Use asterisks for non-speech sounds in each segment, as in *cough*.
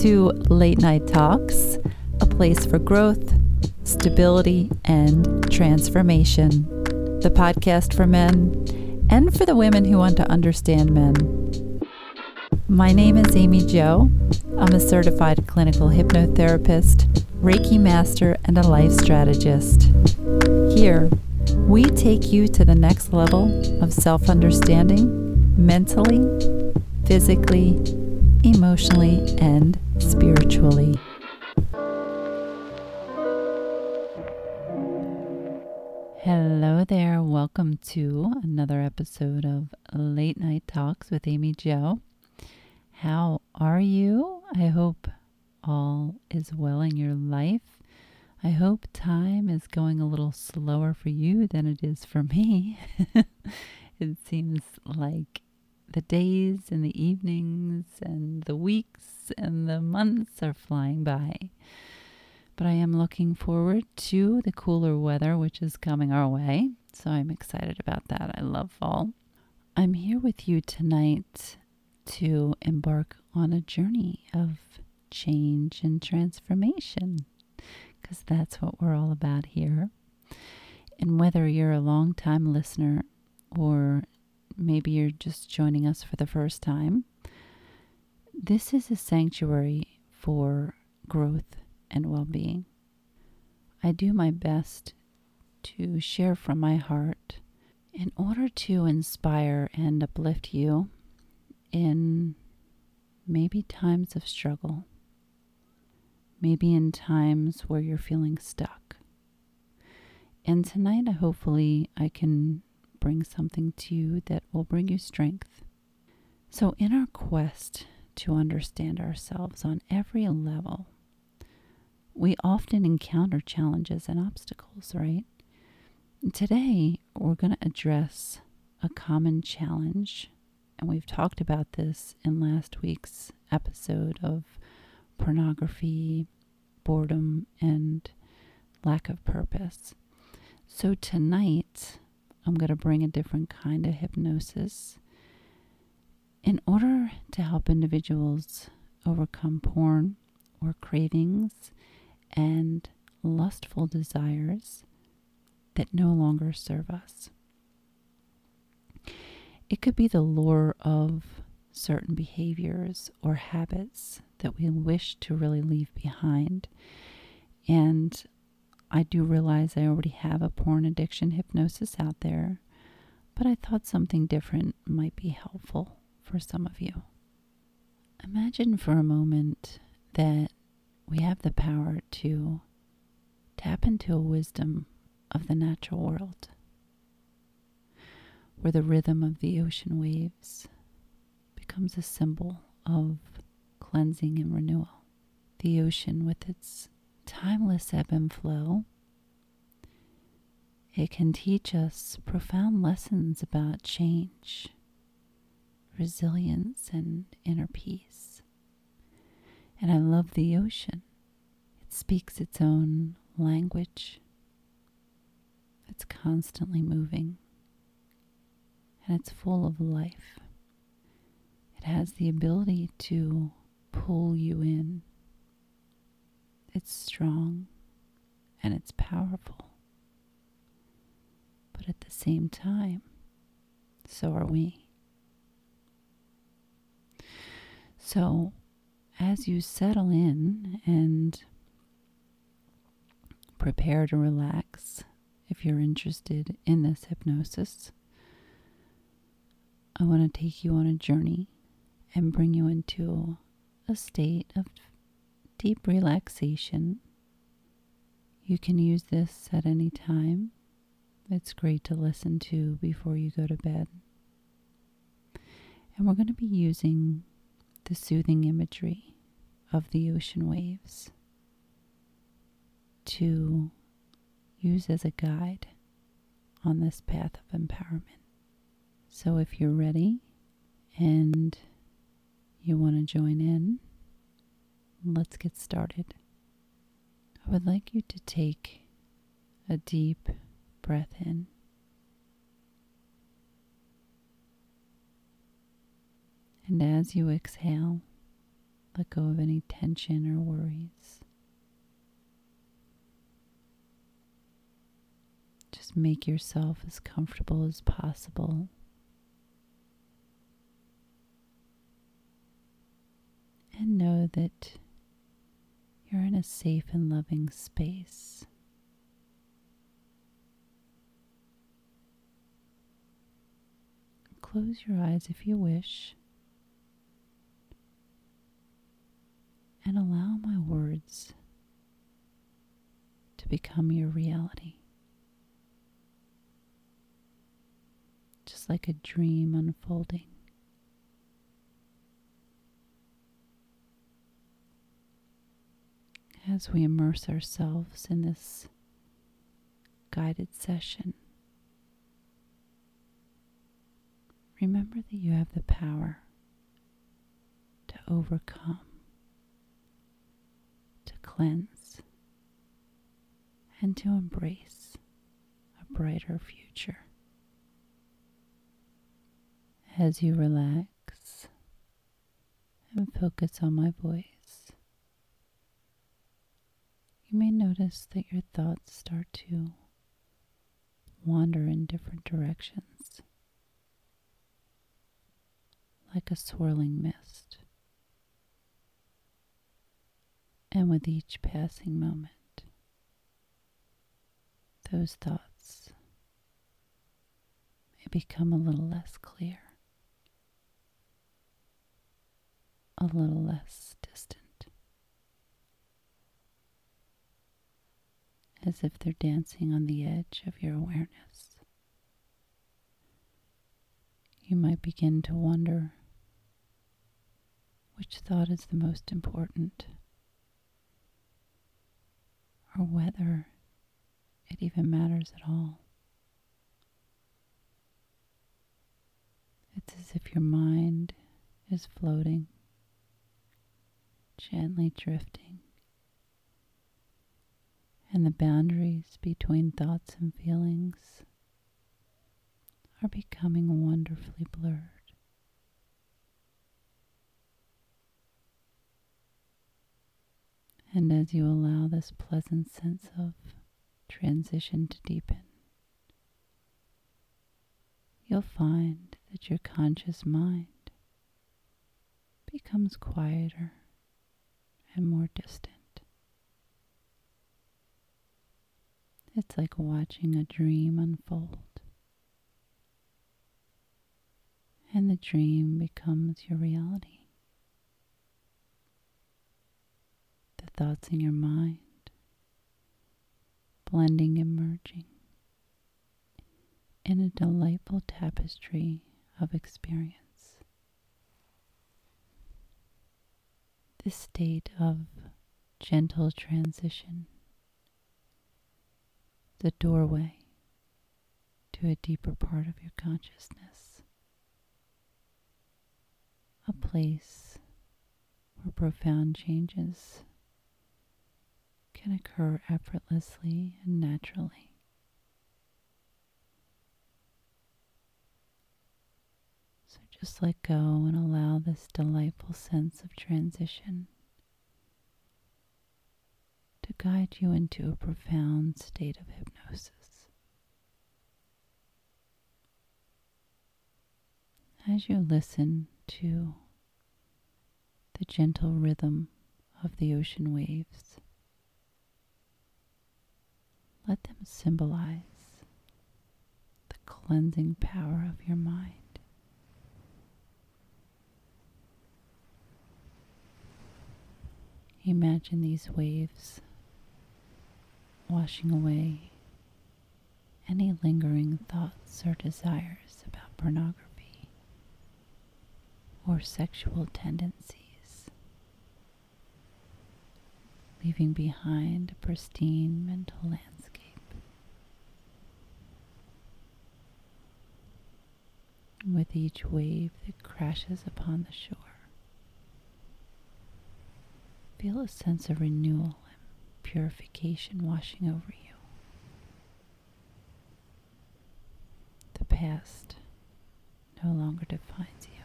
to Late Night Talks, a place for growth, stability, and transformation. The podcast for men and for the women who want to understand men. My name is Amy Jo. I'm a certified clinical hypnotherapist, Reiki master, and a life strategist. Here, we take you to the next level of self understanding mentally, physically, emotionally, and spiritually. Hello there. Welcome to another episode of Late Night Talks with Amy Jo. How are you? I hope all is well in your life. I hope time is going a little slower for you than it is for me. *laughs* it seems like the days and the evenings and the weeks and the months are flying by. But I am looking forward to the cooler weather, which is coming our way. So I'm excited about that. I love fall. I'm here with you tonight to embark on a journey of change and transformation because that's what we're all about here. And whether you're a long time listener or maybe you're just joining us for the first time, this is a sanctuary for growth and well being. I do my best to share from my heart in order to inspire and uplift you in maybe times of struggle maybe in times where you're feeling stuck. And tonight, hopefully, I can bring something to you that will bring you strength. So, in our quest to understand ourselves on every level, we often encounter challenges and obstacles, right? Today, we're going to address a common challenge, and we've talked about this in last week's episode of pornography, boredom, and lack of purpose. So tonight, I'm going to bring a different kind of hypnosis in order to help individuals overcome porn or cravings and lustful desires that no longer serve us. It could be the lure of certain behaviors or habits that we wish to really leave behind. And I do realize I already have a porn addiction hypnosis out there, but I thought something different might be helpful for some of you. Imagine for a moment that we have the power to tap into a wisdom of the natural world, where the rhythm of the ocean waves becomes a symbol of cleansing and renewal. The ocean, with its timeless ebb and flow, it can teach us profound lessons about change, resilience, and inner peace. And I love the ocean. It speaks its own language. It's constantly moving. And it's full of life. It has the ability to pull you in. It's strong and it's powerful. But at the same time, so are we. So, as you settle in and prepare to relax, if you're interested in this hypnosis, I want to take you on a journey and bring you into a state of deep relaxation. You can use this at any time. It's great to listen to before you go to bed. And we're going to be using the soothing imagery of the ocean waves to use as a guide on this path of empowerment. So if you're ready and you want to join in, let's get started. I would like you to take a deep breath in. And as you exhale, Let go of any tension or worries. Just make yourself as comfortable as possible. And know that you're in a safe and loving space. Close your eyes if you wish. And allow my words to become your reality. Just like a dream unfolding. As we immerse ourselves in this guided session, remember that you have the power to overcome, to cleanse, and to embrace a brighter future. As you relax and focus on my voice, you may notice that your thoughts start to wander in different directions like a swirling mist. And with each passing moment, those thoughts may become a little less clear, a little less distant, as if they're dancing on the edge of your awareness. You might begin to wonder which thought is the most important, or whether it even matters at all. It's as if your mind is floating, gently drifting, and the boundaries between thoughts and feelings are becoming wonderfully blurred. And as you allow this pleasant sense of transition to deepen, you'll find that your conscious mind becomes quieter and more distant. It's like watching a dream unfold. And the dream becomes your reality. The thoughts in your mind, blending and merging in a delightful tapestry of experience. This state of gentle transition, the doorway to a deeper part of your consciousness, a place where profound changes can occur effortlessly and naturally. So just let go and allow this delightful sense of transition guide you into a profound state of hypnosis. As you listen to the gentle rhythm of the ocean waves, let them symbolize the cleansing power of your mind. Imagine these waves washing away any lingering thoughts or desires about pornography or sexual tendencies, leaving behind a pristine mental landscape. with each wave that crashes upon the shore. Feel a sense of renewal purification washing over you. The past no longer defines you.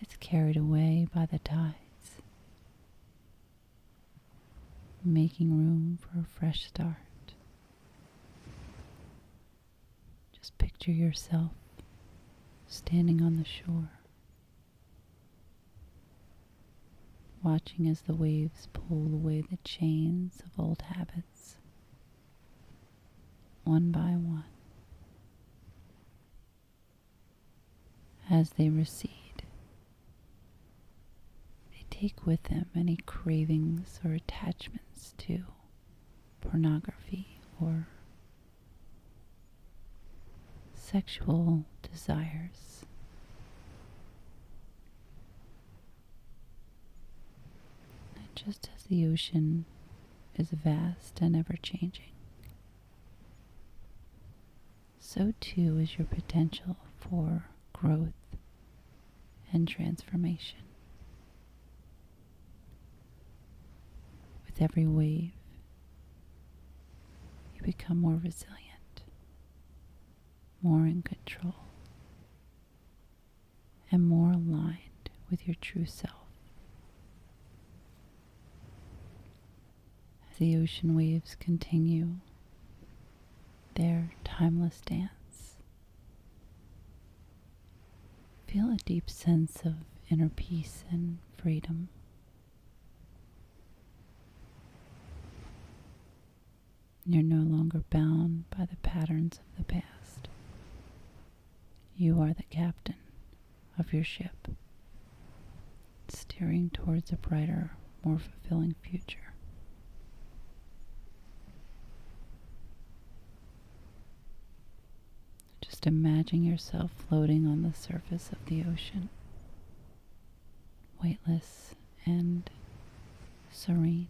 It's carried away by the tides, making room for a fresh start. Just picture yourself standing on the shore, watching as the waves pull away the chains of old habits, one by one. As they recede, they take with them any cravings or attachments to pornography or sexual desires. And just as the ocean is vast and ever changing, so too is your potential for growth and transformation. With every wave, you become more resilient more in control, and more aligned with your true self. As the ocean waves continue their timeless dance, feel a deep sense of inner peace and freedom. You're no longer bound by the patterns of the past. You are the captain of your ship, steering towards a brighter, more fulfilling future. Just imagine yourself floating on the surface of the ocean, weightless and serene.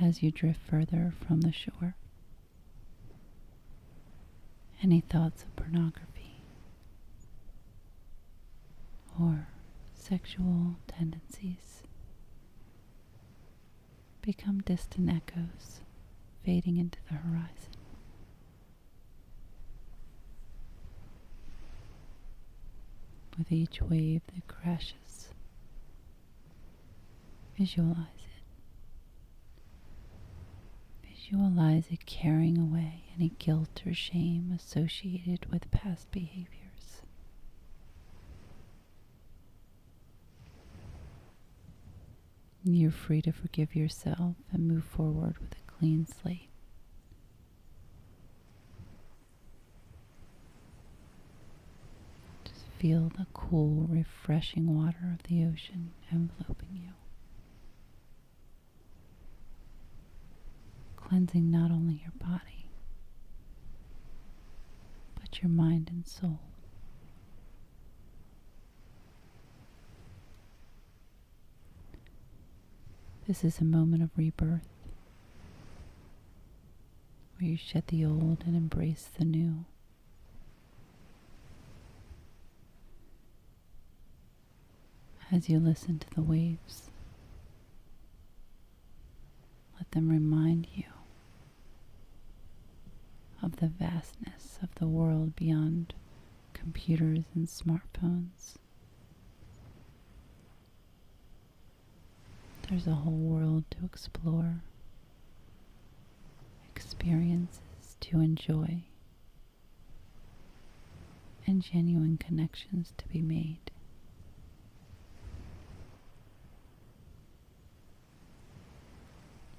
As you drift further from the shore, any thoughts of pornography or sexual tendencies become distant echoes fading into the horizon. With each wave that crashes, visualize it. Visualize it carrying away any guilt or shame associated with past behaviors. You're free to forgive yourself and move forward with clean slate. Just feel the cool, refreshing water of the ocean enveloping you. cleansing not only your body, but your mind and soul. This is a moment of rebirth where you shed the old and embrace the new. As you listen to the waves, let them remind you of the vastness of the world beyond computers and smartphones. There's a whole world to explore, experiences to enjoy, and genuine connections to be made.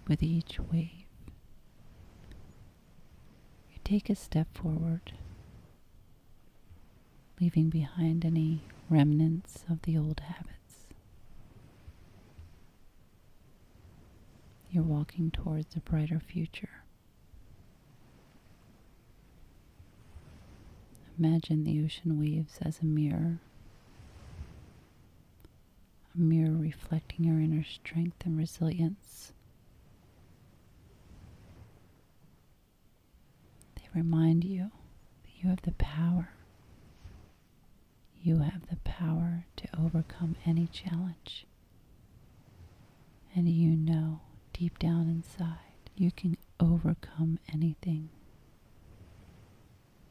With each wave, you take a step forward, leaving behind any remnants of the old habits. You're walking towards a brighter future. Imagine the ocean waves as a mirror, a mirror reflecting your inner strength and resilience. They remind you that you have the power. You have the power to overcome any challenge. And you know deep down inside you can overcome anything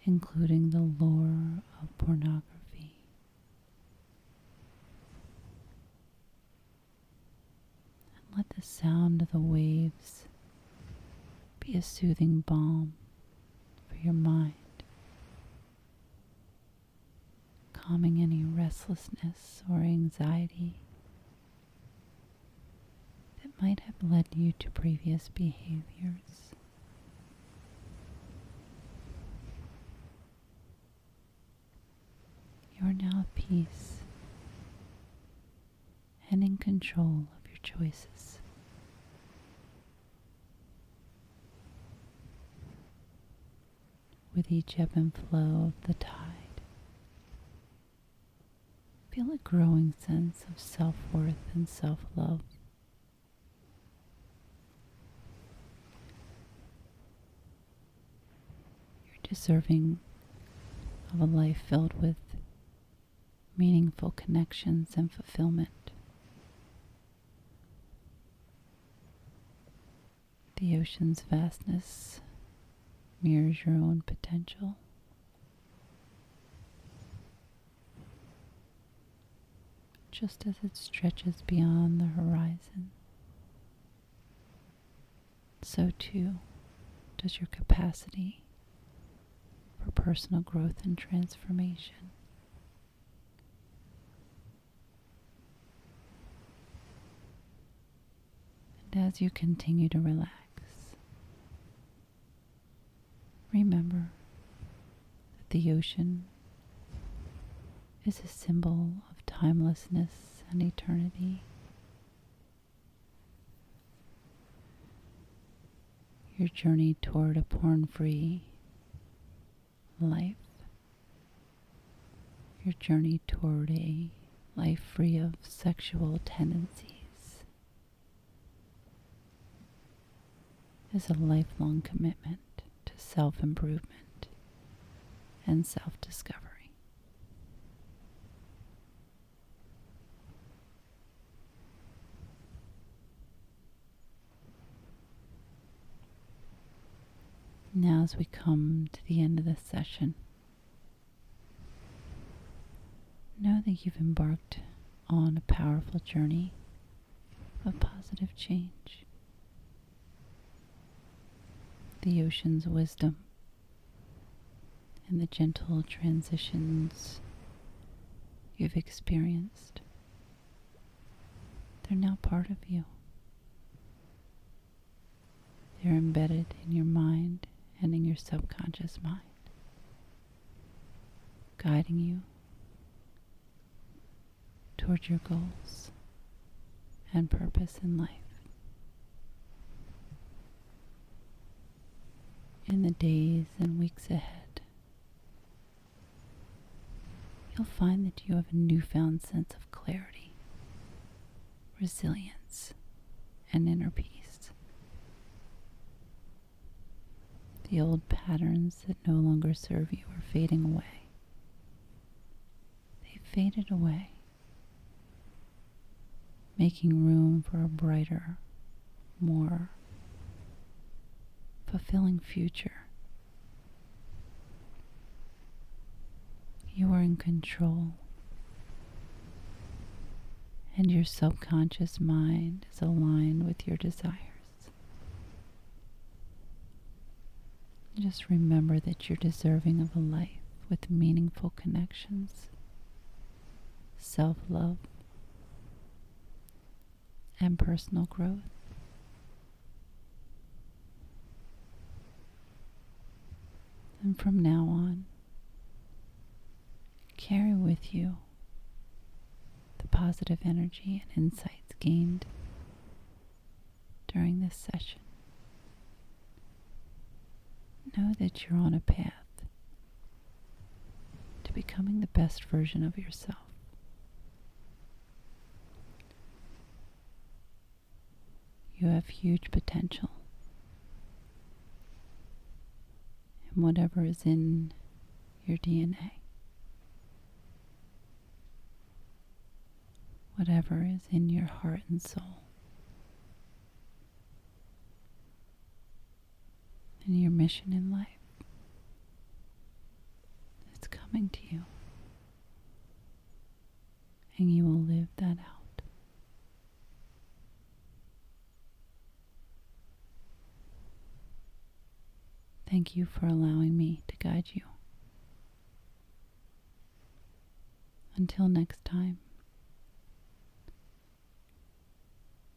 including the lore of pornography. And let the sound of the waves be a soothing balm for your mind, calming any restlessness or anxiety that might have led you to previous behaviors. You are now at peace and in control of your choices. With each ebb and flow of the tide, feel a growing sense of self worth and self love. You're deserving of a life filled with meaningful connections and fulfillment. The ocean's vastness mirrors your own potential. Just as it stretches beyond the horizon, so too does your capacity for personal growth and transformation. And as you continue to relax, remember that the ocean is a symbol of timelessness and eternity. Your journey toward a porn free life, your journey toward a life free of sexual tendencies. Is a lifelong commitment to self improvement and self discovery. Now, as we come to the end of this session, know that you've embarked on a powerful journey of positive change the ocean's wisdom and the gentle transitions you've experienced. They're now part of you. They're embedded in your mind and in your subconscious mind, guiding you towards your goals and purpose in life. In the days and weeks ahead, you'll find that you have a newfound sense of clarity, resilience, and inner peace. The old patterns that no longer serve you are fading away. They've faded away, making room for a brighter, more fulfilling future. You are in control, and your subconscious mind is aligned with your desires. Just remember that you're deserving of a life with meaningful connections, self love, and personal growth. And from now on, carry with you the positive energy and insights gained during this session. Know that you're on a path to becoming the best version of yourself. You have huge potential. And whatever is in your DNA. Whatever is in your heart and soul. And your mission in life. It's coming to you. And you will live that out. Thank you for allowing me to guide you. Until next time,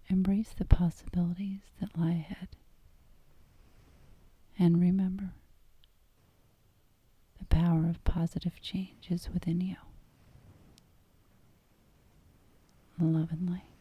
embrace the possibilities that lie ahead. And remember, the power of positive change is within you. Love and light.